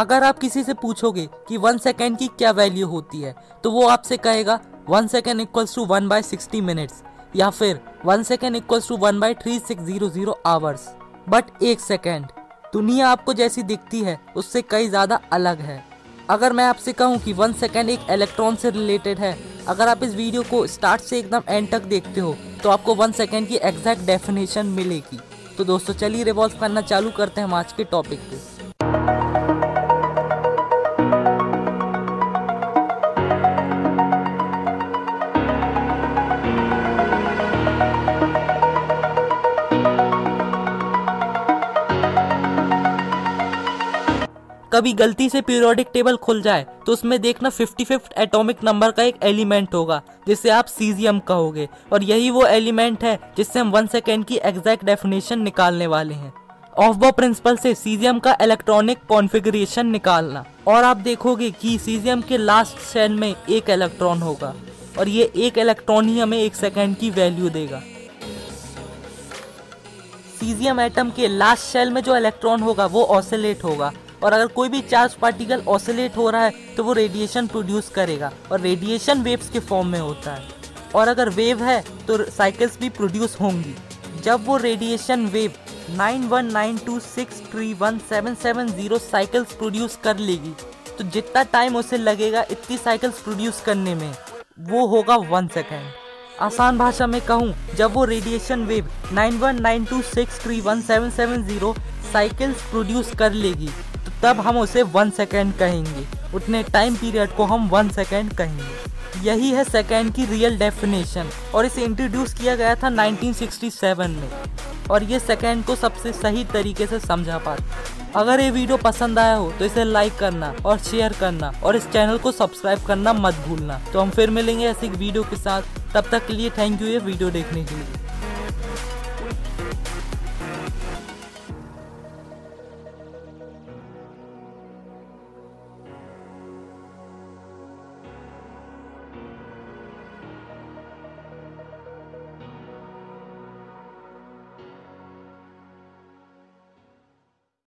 अगर आप किसी से पूछोगे कि वन सेकेंड की क्या वैल्यू होती है तो वो आपसे कहेगा, one second equals to one by sixty minutes या फिर, one second equals to one by three six zero zero hours but एक सेकेंड, दुनिया आपको जैसी दिखती है, उससे कई ज़्यादा अलग है। अगर मैं आपसे कहूँ कि वन सेकेंड एक इलेक्ट्रॉन से रिलेटेड है, अगर आप इस वीडियो को स्टार्ट से एकदम एंड तक देखते हो तो आपको वन सेकेंड की एग्जैक्ट डेफिनेशन मिलेगी। तो दोस्तों, चलिए रिवॉल्व करना चालू करते हैं हम आज के टॉपिक पे। कभी गलती से पीरियोडिक टेबल खुल जाए तो उसमें देखना फिफ्टी फिफ्थ एटोमिक नंबर का एक एलिमेंट होगा, जिसे आप सीजियम कहोगे। और यही वो एलिमेंट है, जिससे हम वन सेकेंड की एग्जैक्ट डेफिनेशन निकालने वाले हैं। ऑफ़ ब प्रिंसिपल से सीजियम का इलेक्ट्रॉनिक कॉन्फ़िगरेशन निकालना। और आप देखोगे कि सीजियम के लास्ट सेल में एक इलेक्ट्रॉन होगा, और ये एक इलेक्ट्रॉन ही हमें एक सेकेंड की वैल्यू देगा। सीजियम एटम के लास्ट सेल में जो इलेक्ट्रॉन होगा, वो ऑसिलेट होगा। और अगर कोई भी चार्ज पार्टिकल ऑसिलेट हो रहा है तो वो रेडिएशन प्रोड्यूस करेगा। और रेडिएशन वेव्स के फॉर्म में होता है। और अगर वेव है तो साइकिल्स भी प्रोड्यूस होंगी। जब वो रेडिएशन वेव 9192631770 साइकिल्स प्रोड्यूस कर लेगी तो जितना टाइम उसे लगेगा, इतनी साइकिल्स प्रोड्यूस करने में। वो होगा वन सेकेंड आसान भाषा में कहूँ, जब वो रेडिएशन वेव 9192631770 साइकिल्स प्रोड्यूस कर लेगी तब हम उसे वन सेकेंड कहेंगे। उतने टाइम पीरियड को हम वन सेकेंड कहेंगे। यही है सेकेंड की रियल डेफिनेशन और इसे इंट्रोड्यूस किया गया था 1967 में, और ये सेकेंड को सबसे सही तरीके से समझा पाता अगर ये वीडियो पसंद आया हो तो इसे लाइक करना, और शेयर करना, और इस चैनल को सब्सक्राइब करना मत भूलना। तो हम फिर मिलेंगे ऐसी वीडियो के साथ। तब तक के लिए थैंक यू ये वीडियो देखने के लिए।